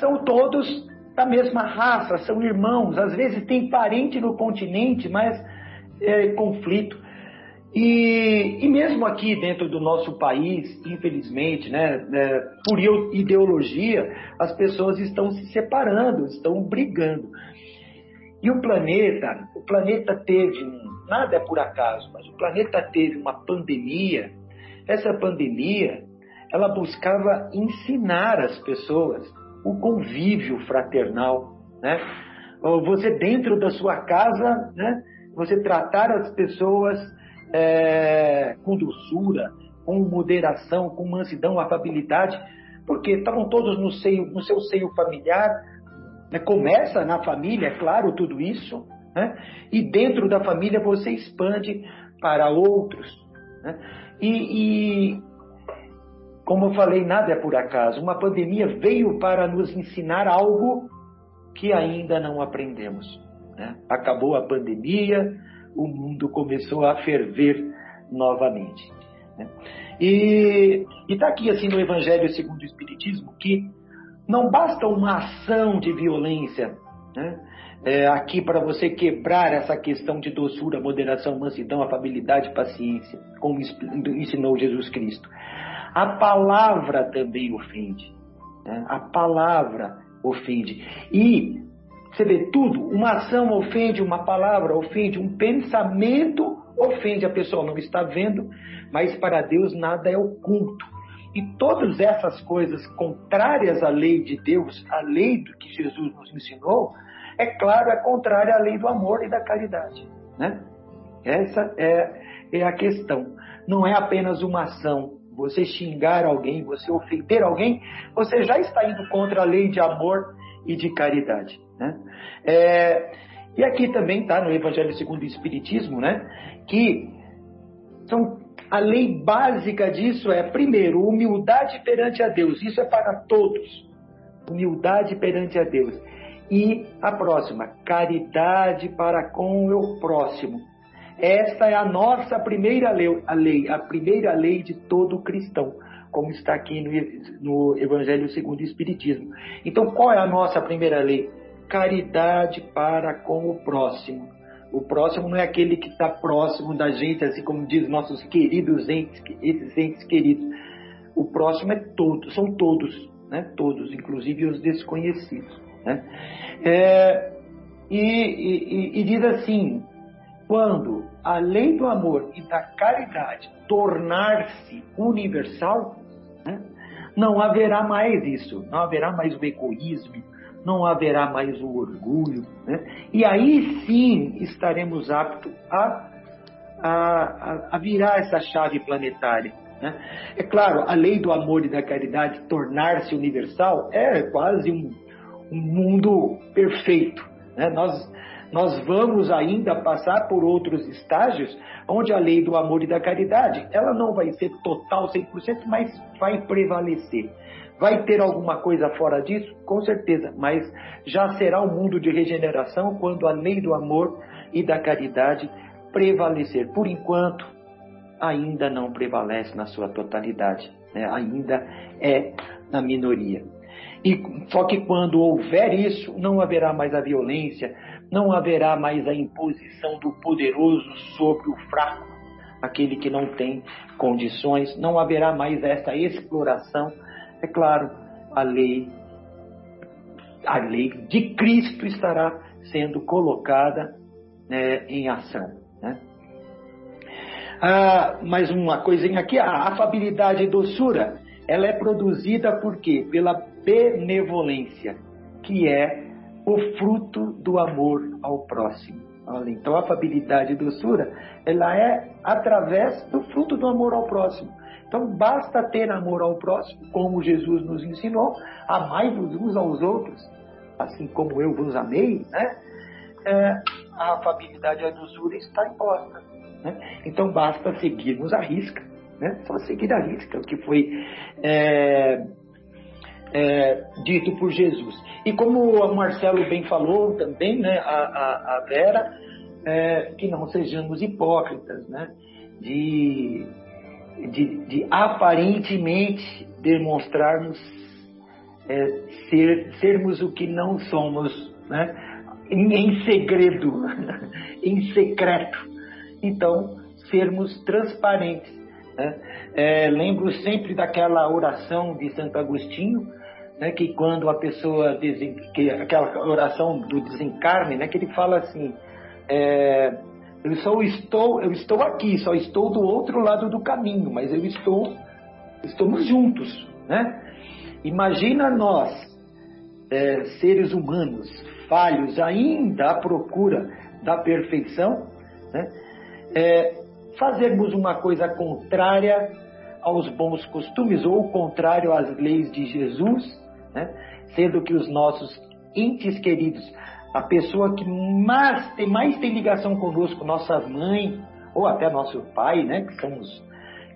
são todos da mesma raça, são irmãos, às vezes tem parente no continente, mas é conflito. E, e mesmo aqui dentro do nosso país, infelizmente, né, é, por ideologia, as pessoas estão se separando, estão brigando. E o planeta, o planeta teve, nada é por acaso, mas o planeta teve uma pandemia. Essa pandemia, ela buscava ensinar as pessoas o convívio fraternal, né? Você dentro da sua casa, né? Você tratar as pessoas é, com doçura, com moderação, com mansidão, afabilidade, porque estavam todos no, seio, no seu seio familiar. Né? Começa na família, é claro, tudo isso, né? e dentro da família você expande para outros. Né? E, e, como eu falei, nada é por acaso. Uma pandemia veio para nos ensinar algo que ainda não aprendemos. Né? Acabou a pandemia, o mundo começou a ferver novamente. Né? E está aqui assim no Evangelho segundo o Espiritismo que não basta uma ação de violência né? é, aqui para você quebrar essa questão de doçura, moderação, mansidão, afabilidade, paciência, como ensinou Jesus Cristo. A palavra também ofende. Né? A palavra ofende. E você vê tudo, uma ação ofende, uma palavra ofende, um pensamento ofende. A pessoa não está vendo, mas para Deus nada é oculto. E todas essas coisas contrárias à lei de Deus, à lei do que Jesus nos ensinou, é claro, é contrária à lei do amor e da caridade. Né? Essa é, é a questão. Não é apenas uma ação. Você xingar alguém, você ofender alguém, você já está indo contra a lei de amor e de caridade. Né? É, e aqui também está no Evangelho segundo o Espiritismo, né, que são, a lei básica disso é, primeiro, humildade perante a Deus. Isso é para todos. Humildade perante a Deus. E a próxima, caridade para com o próximo. Esta é a nossa primeira lei, a, lei, a primeira lei de todo cristão como está aqui no, no Evangelho segundo o Espiritismo. Então, qual é a nossa primeira lei? Caridade para com o próximo. O próximo não é aquele que está próximo da gente, assim como diz nossos queridos entes, esses entes queridos. O próximo é todos, são todos, né? Todos, inclusive os desconhecidos. Né? É, e, e, e diz assim: quando a lei do amor e da caridade tornar-se universal, né? Não haverá mais isso, não haverá mais o egoísmo, não haverá mais o orgulho. Né? E aí sim estaremos aptos a, a, a virar essa chave planetária. Né? É claro, a lei do amor e da caridade tornar-se universal é quase um, um mundo perfeito. Né? Nós nós vamos ainda passar por outros estágios onde a lei do amor e da caridade, ela não vai ser total 100%, mas vai prevalecer. Vai ter alguma coisa fora disso? Com certeza, mas já será um mundo de regeneração quando a lei do amor e da caridade prevalecer. Por enquanto, ainda não prevalece na sua totalidade, né? ainda é na minoria. E só que quando houver isso, não haverá mais a violência, não haverá mais a imposição do poderoso sobre o fraco, aquele que não tem condições, não haverá mais essa exploração. É claro, a lei a lei de Cristo estará sendo colocada né, em ação. Né? Ah, mais uma coisinha aqui, a afabilidade e doçura, ela é produzida por quê? Pela benevolência, que é o fruto do amor ao próximo. Olha, então a afabilidade e doçura, ela é através do fruto do amor ao próximo. Então basta ter amor ao próximo, como Jesus nos ensinou, amai-vos uns aos outros, assim como eu vos amei, né? É, a afabilidade e a doçura está imposta. Né? Então basta seguirmos a risca, né? Só seguir a risca, o que foi é, é, dito por Jesus. E como o Marcelo bem falou também, né, a, a, a Vera, é, que não sejamos hipócritas, né, de, de, de aparentemente demonstrarmos é, ser, sermos o que não somos, né, em, em segredo, em secreto. Então, sermos transparentes. Né? É, lembro sempre daquela oração de Santo Agostinho, né, que quando a pessoa desen... que aquela oração do desencarne, né, que ele fala assim, é, eu só estou, eu estou aqui, só estou do outro lado do caminho, mas eu estou, estamos juntos, né? Imagina nós, é, seres humanos, falhos, ainda à procura da perfeição, né? É, fazermos uma coisa contrária aos bons costumes ou contrário às leis de Jesus, né? sendo que os nossos entes queridos, a pessoa que mais tem, mais tem ligação conosco, nossa mãe ou até nosso pai, né? que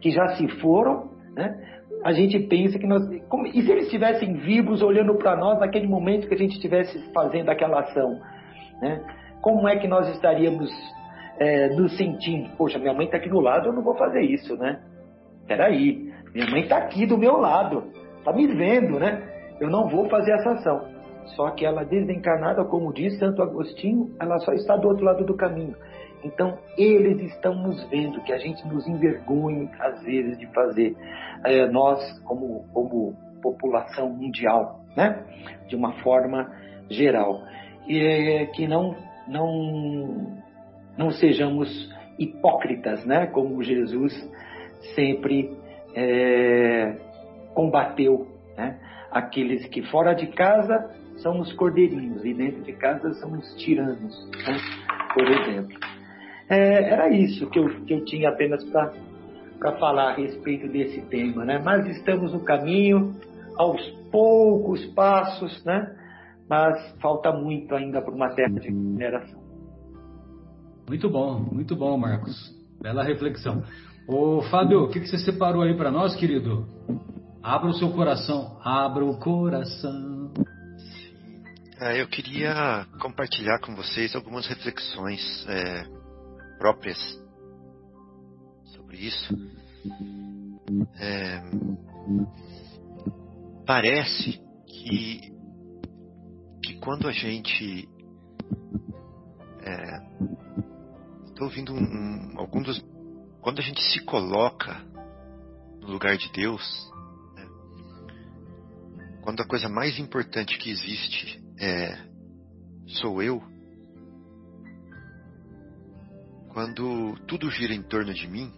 que já se foram, né? a gente pensa que nós. Como, e se eles estivessem vivos olhando para nós naquele momento que a gente estivesse fazendo aquela ação? Né? Como é que nós estaríamos é, nos sentindo? Poxa, minha mãe está aqui do lado, eu não vou fazer isso, né? Peraí, minha mãe está aqui do meu lado, está me vendo, né? Eu não vou fazer essa ação. Só que ela desencarnada, como diz Santo Agostinho, ela só está do outro lado do caminho. Então, eles estão nos vendo, que a gente nos envergonhe, às vezes, de fazer. É, nós, como, como população mundial, né? De uma forma geral. E é, que não, não, não sejamos hipócritas, né? Como Jesus sempre é, combateu, né? Aqueles que fora de casa são os cordeirinhos e dentro de casa são os tiranos, né? por exemplo. É, era isso que eu, que eu tinha apenas para falar a respeito desse tema, né? Mas estamos no caminho, aos poucos passos, né? Mas falta muito ainda para uma terra de mineração. Muito bom, muito bom, Marcos. Bela reflexão. Ô, Fábio, o que, que você separou aí para nós, querido? Abra o seu coração, abra o coração. É, eu queria compartilhar com vocês algumas reflexões é, próprias sobre isso. É, parece que, que quando a gente. Estou é, ouvindo um, um, algum dos. Quando a gente se coloca no lugar de Deus, quando a coisa mais importante que existe é sou eu, quando tudo gira em torno de mim,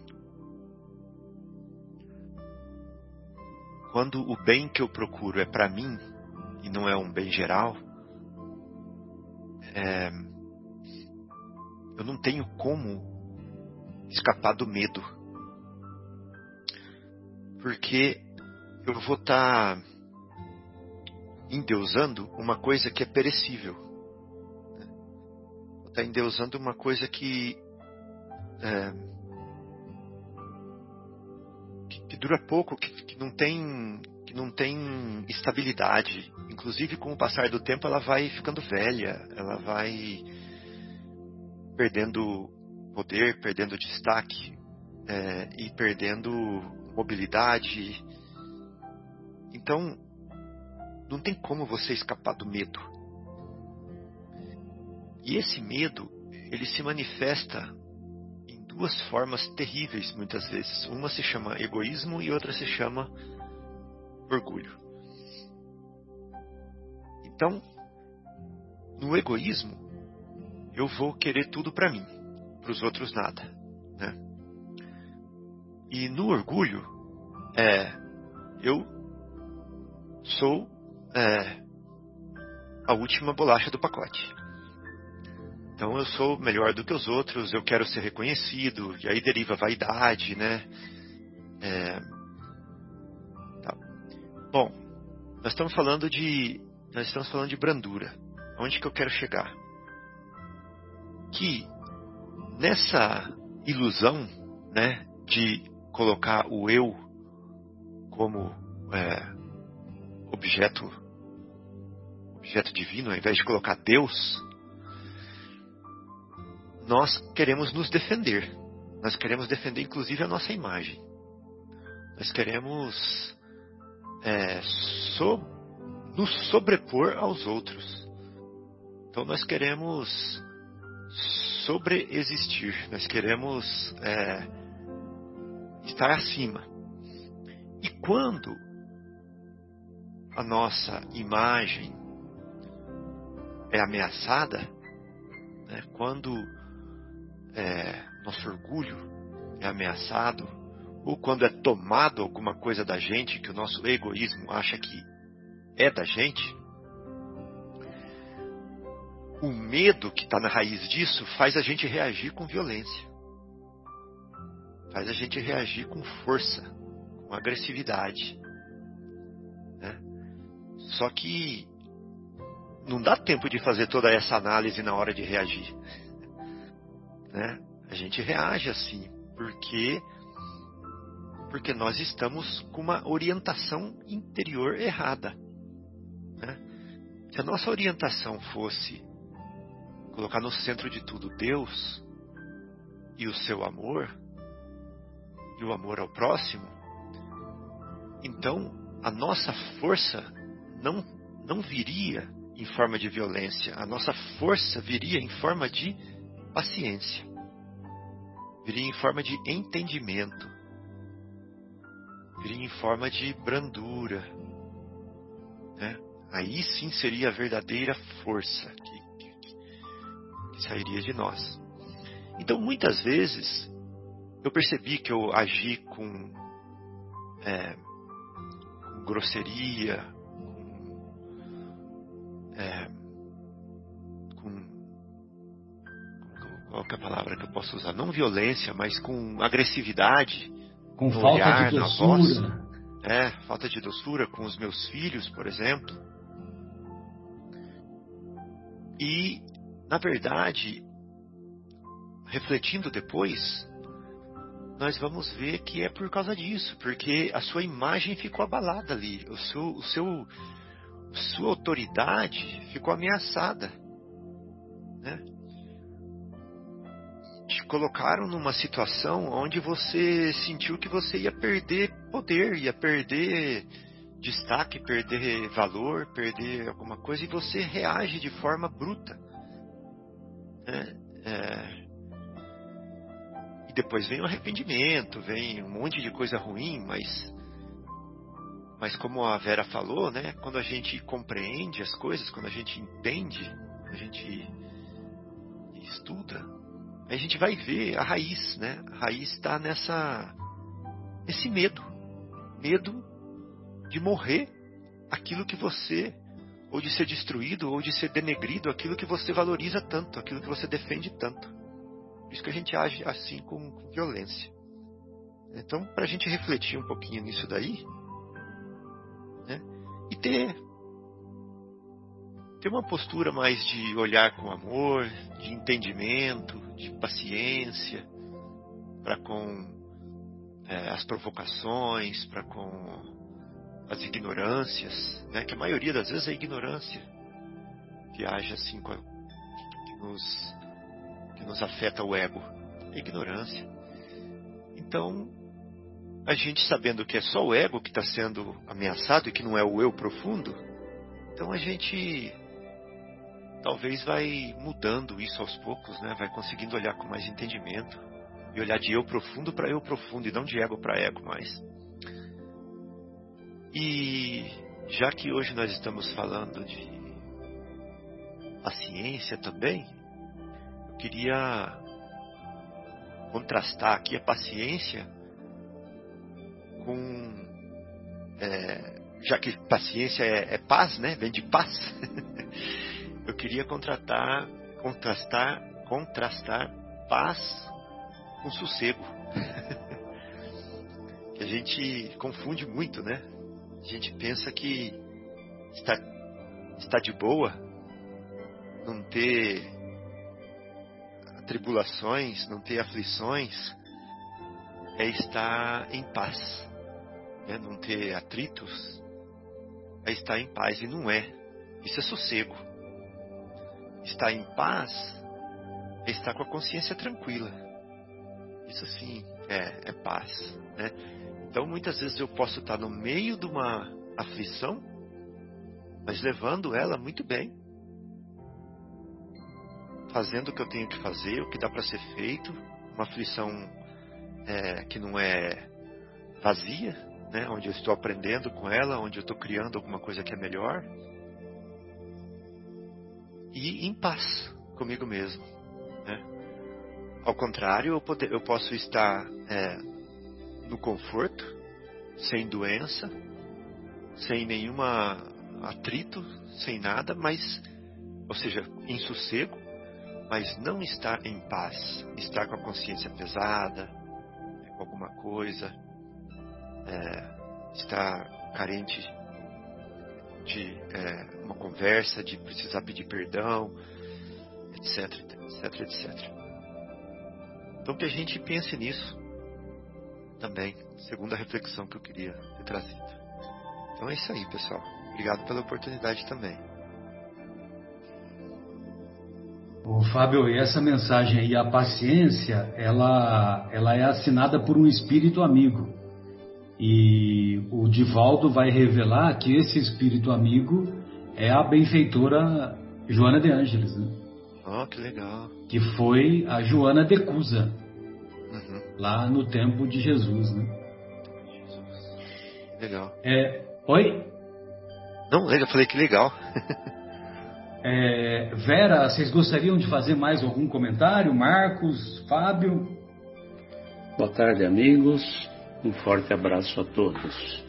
quando o bem que eu procuro é para mim e não é um bem geral, é, eu não tenho como escapar do medo. Porque eu vou estar tá endeusando uma coisa que é perecível. Né? Vou estar tá endeusando uma coisa que é, que, que, dura pouco, que, que, não tem que não tem estabilidade. Inclusive, com o passar do tempo, ela vai ficando velha, ela vai perdendo poder, perdendo destaque é, e perdendo mobilidade. Então, não tem como você escapar do medo. E esse medo, ele se manifesta duas formas terríveis muitas vezes. Uma se chama egoísmo e outra se chama orgulho. Então, no egoísmo, eu vou querer tudo para mim, para os outros nada, né? E no orgulho, é, eu sou é, a última bolacha do pacote. Então eu sou melhor do que os outros, eu quero ser reconhecido, e aí deriva vaidade, né? É... Tá. Bom, nós estamos falando de nós estamos falando de brandura. Onde que eu quero chegar? Que nessa ilusão, né, de colocar o eu como é, objeto objeto divino, ao invés de colocar Deus, nós queremos nos defender. Nós queremos defender, inclusive, a nossa imagem. Nós queremos é, so, nos sobrepor aos outros. Então, nós queremos sobreexistir. Nós queremos é, estar acima. E quando a nossa imagem é ameaçada, né, quando é, nosso orgulho é ameaçado, ou quando é tomado alguma coisa da gente que o nosso egoísmo acha que é da gente, o medo que está na raiz disso faz a gente reagir com violência, faz a gente reagir com força, com agressividade. Né? Só que não dá tempo de fazer toda essa análise na hora de reagir. Né? A gente reage assim, porque porque nós estamos com uma orientação interior errada. Né? Se a nossa orientação fosse colocar no centro de tudo Deus e o seu amor, e o amor ao próximo, então a nossa força não, não viria em forma de violência, a nossa força viria em forma de paciência, viria em forma de entendimento, viria em forma de brandura. Né? Aí sim seria a verdadeira força que, que, que sairia de nós. Então, muitas vezes, eu percebi que eu agi com, é, com grosseria, é, com qual é a palavra que eu posso usar? Não violência, mas com agressividade com falta olhar, de doçura. É, falta de doçura com os meus filhos, por exemplo. E, na verdade, refletindo depois, nós vamos ver que é por causa disso, porque a sua imagem ficou abalada ali, o seu, o seu, sua autoridade ficou ameaçada, né? te colocaram numa situação onde você sentiu que você ia perder poder, ia perder destaque, perder valor, perder alguma coisa, e você reage de forma bruta. Né? É... E depois vem o arrependimento, vem um monte de coisa ruim, mas mas como a Vera falou, né, quando a gente compreende as coisas, quando a gente entende, a gente estuda, a gente vai ver a raiz, né? A raiz está nessa nesse medo, medo de morrer aquilo que você ou de ser destruído ou de ser denegrido aquilo que você valoriza tanto, aquilo que você defende tanto. Por isso que a gente age assim com, com violência. Então, para a gente refletir um pouquinho nisso daí? E ter ter uma postura mais de olhar com amor, de entendimento, de paciência para com é, as provocações, para com as ignorâncias, né? que a maioria das vezes é ignorância que age assim, a, que, nos, que nos afeta o ego. É ignorância. Então, a gente sabendo que é só o ego que está sendo ameaçado e que não é o eu profundo, então a gente talvez vai mudando isso aos poucos, né? Vai conseguindo olhar com mais entendimento e olhar de eu profundo para eu profundo e não de ego para ego mais. E já que hoje nós estamos falando de paciência também, eu queria contrastar aqui a paciência com é, já que paciência é, é paz, né? Vem de paz. eu queria contratar, contrastar, contrastar paz com sossego. a gente confunde muito, né? A gente pensa que está, está de boa, não ter tribulações, não ter aflições, é estar em paz. Né? Não ter atritos, é estar em paz. E não é. Isso é sossego. Estar em paz é estar com a consciência tranquila. Isso sim é, é paz. Né? Então muitas vezes eu posso estar no meio de uma aflição, mas levando ela muito bem. Fazendo o que eu tenho que fazer, o que dá para ser feito. Uma aflição é, que não é vazia, né? onde eu estou aprendendo com ela, onde eu estou criando alguma coisa que é melhor e em paz comigo mesmo. Né? Ao contrário, eu, eu posso estar é, no conforto, sem doença, sem nenhuma atrito, sem nada, mas, ou seja, em sossego, mas não estar em paz, estar com a consciência pesada, com alguma coisa. É, está carente de é, uma conversa, de precisar pedir perdão, etc, etc, etc. Então que a gente pense nisso também, segunda reflexão que eu queria ter trazido. Então é isso aí, pessoal. Obrigado pela oportunidade também. O Fábio, e essa mensagem aí, a paciência, ela, ela é assinada por um espírito amigo. E o Divaldo vai revelar que esse espírito amigo é a benfeitora Joana de Ângeles, né? Oh, que legal. Que foi a Joana de Cusa, uhum. lá no tempo de Jesus, né? Legal. É, oi? Não, eu falei que legal. É, Vera, vocês gostariam de fazer mais algum comentário? Marcos, Fábio? Boa tarde, amigos. Um forte abraço a todos.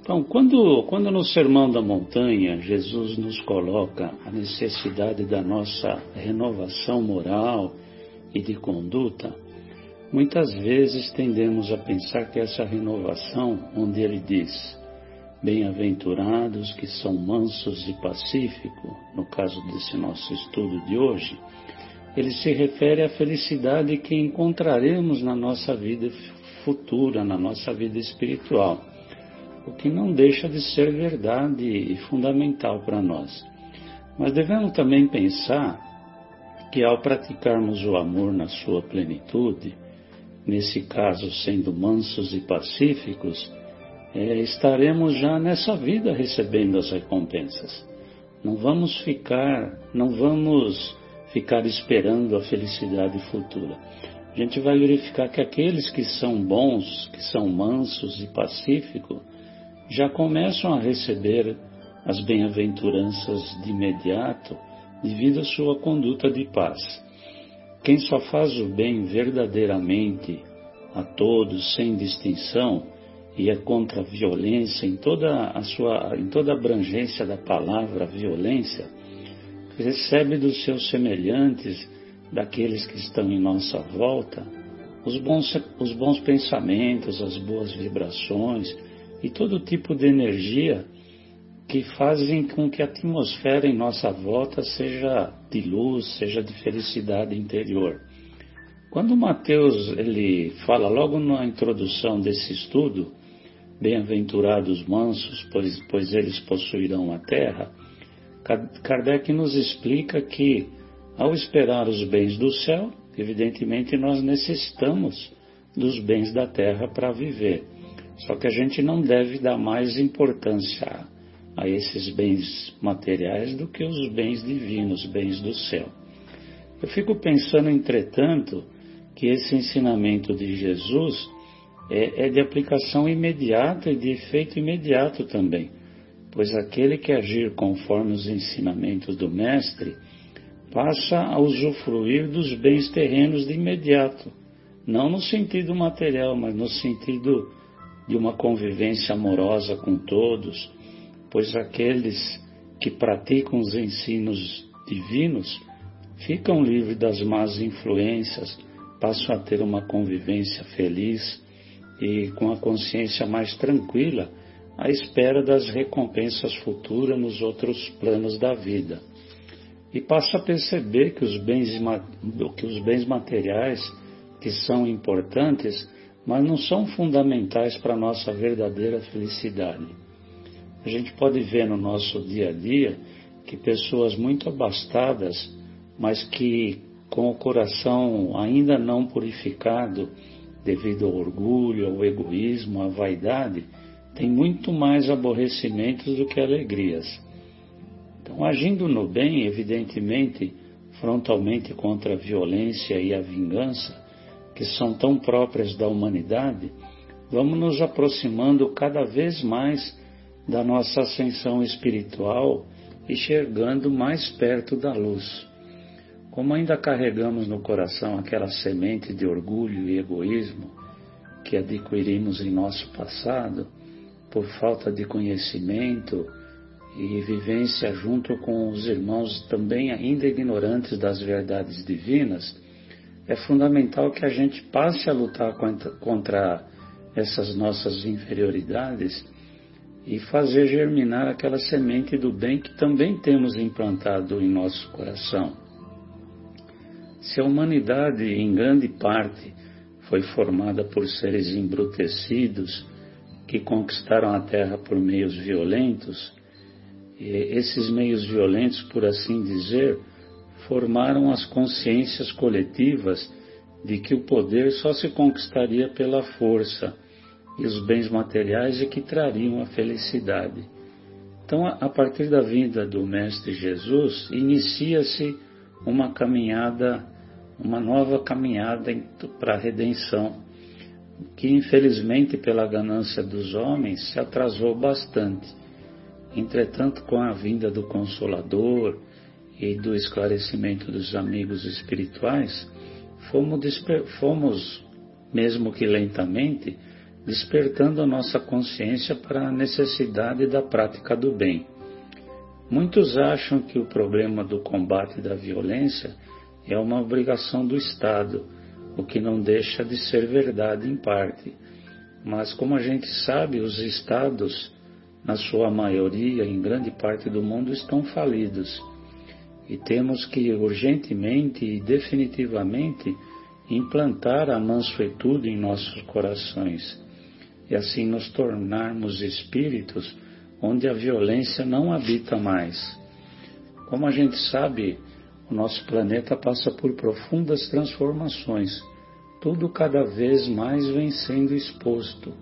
Então, quando, quando no Sermão da Montanha Jesus nos coloca a necessidade da nossa renovação moral e de conduta, muitas vezes tendemos a pensar que essa renovação, onde ele diz Bem-aventurados que são mansos e pacíficos, no caso desse nosso estudo de hoje, ele se refere à felicidade que encontraremos na nossa vida futura, na nossa vida espiritual, o que não deixa de ser verdade e fundamental para nós. Mas devemos também pensar que ao praticarmos o amor na sua plenitude, nesse caso sendo mansos e pacíficos, é, estaremos já nessa vida recebendo as recompensas. Não vamos ficar, não vamos ficar esperando a felicidade futura. A gente vai verificar que aqueles que são bons, que são mansos e pacíficos, já começam a receber as bem-aventuranças de imediato devido à sua conduta de paz. Quem só faz o bem verdadeiramente a todos, sem distinção, e é contra a violência em toda a sua, em toda a abrangência da palavra violência, recebe dos seus semelhantes, daqueles que estão em nossa volta, os bons, os bons pensamentos, as boas vibrações e todo tipo de energia que fazem com que a atmosfera em nossa volta seja de luz, seja de felicidade interior. Quando Mateus ele fala logo na introdução desse estudo Bem-aventurados mansos, pois, pois eles possuirão a terra. Kardec nos explica que, ao esperar os bens do céu, evidentemente nós necessitamos dos bens da terra para viver. Só que a gente não deve dar mais importância a esses bens materiais do que os bens divinos, bens do céu. Eu fico pensando, entretanto, que esse ensinamento de Jesus é, é de aplicação imediata e de efeito imediato também, pois aquele que agir conforme os ensinamentos do Mestre passa a usufruir dos bens terrenos de imediato, não no sentido material, mas no sentido de uma convivência amorosa com todos, pois aqueles que praticam os ensinos divinos ficam livres das más influências, passam a ter uma convivência feliz e com a consciência mais tranquila à espera das recompensas futuras nos outros planos da vida. E passa a perceber que os bens, que os bens materiais, que são importantes, mas não são fundamentais para a nossa verdadeira felicidade. A gente pode ver no nosso dia a dia que pessoas muito abastadas, mas que com o coração ainda não purificado, devido ao orgulho, ao egoísmo, à vaidade, tem muito mais aborrecimentos do que alegrias. Então, agindo no bem, evidentemente, frontalmente contra a violência e a vingança, que são tão próprias da humanidade, vamos nos aproximando cada vez mais da nossa ascensão espiritual e chegando mais perto da luz. Como ainda carregamos no coração aquela semente de orgulho e egoísmo que adquirimos em nosso passado, por falta de conhecimento e vivência junto com os irmãos também ainda ignorantes das verdades divinas, é fundamental que a gente passe a lutar contra, contra essas nossas inferioridades e fazer germinar aquela semente do bem que também temos implantado em nosso coração. Se a humanidade, em grande parte, foi formada por seres embrutecidos que conquistaram a terra por meios violentos, esses meios violentos, por assim dizer, formaram as consciências coletivas de que o poder só se conquistaria pela força e os bens materiais é que trariam a felicidade. Então, a partir da vinda do Mestre Jesus, inicia-se uma caminhada, uma nova caminhada para a redenção, que infelizmente, pela ganância dos homens, se atrasou bastante. Entretanto, com a vinda do Consolador e do esclarecimento dos amigos espirituais, fomos, fomos mesmo que lentamente, despertando a nossa consciência para a necessidade da prática do bem. Muitos acham que o problema do combate da violência é uma obrigação do Estado, o que não deixa de ser verdade em parte. Mas, como a gente sabe, os Estados, na sua maioria, em grande parte do mundo, estão falidos. E temos que urgentemente e definitivamente implantar a mansuetude em nossos corações e assim nos tornarmos espíritos onde a violência não habita mais. Como a gente sabe, o nosso planeta passa por profundas transformações. Tudo cada vez mais vem sendo exposto.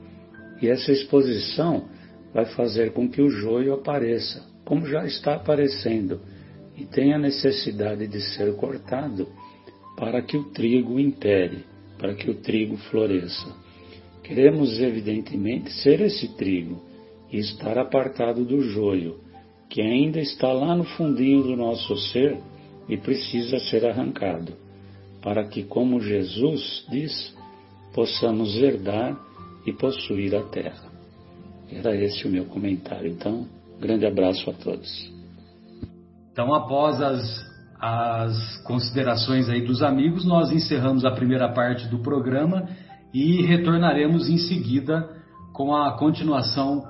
E essa exposição vai fazer com que o joio apareça, como já está aparecendo, e tenha necessidade de ser cortado para que o trigo impere, para que o trigo floresça. Queremos, evidentemente, ser esse trigo e estar apartado do joio, que ainda está lá no fundinho do nosso ser e precisa ser arrancado, para que, como Jesus diz, possamos herdar e possuir a terra. Era esse o meu comentário. Então, grande abraço a todos. Então, após as, as considerações aí dos amigos, nós encerramos a primeira parte do programa e retornaremos em seguida com a continuação,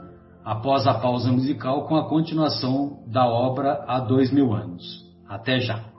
após a pausa musical, com a continuação da obra há dois mil anos. Até já!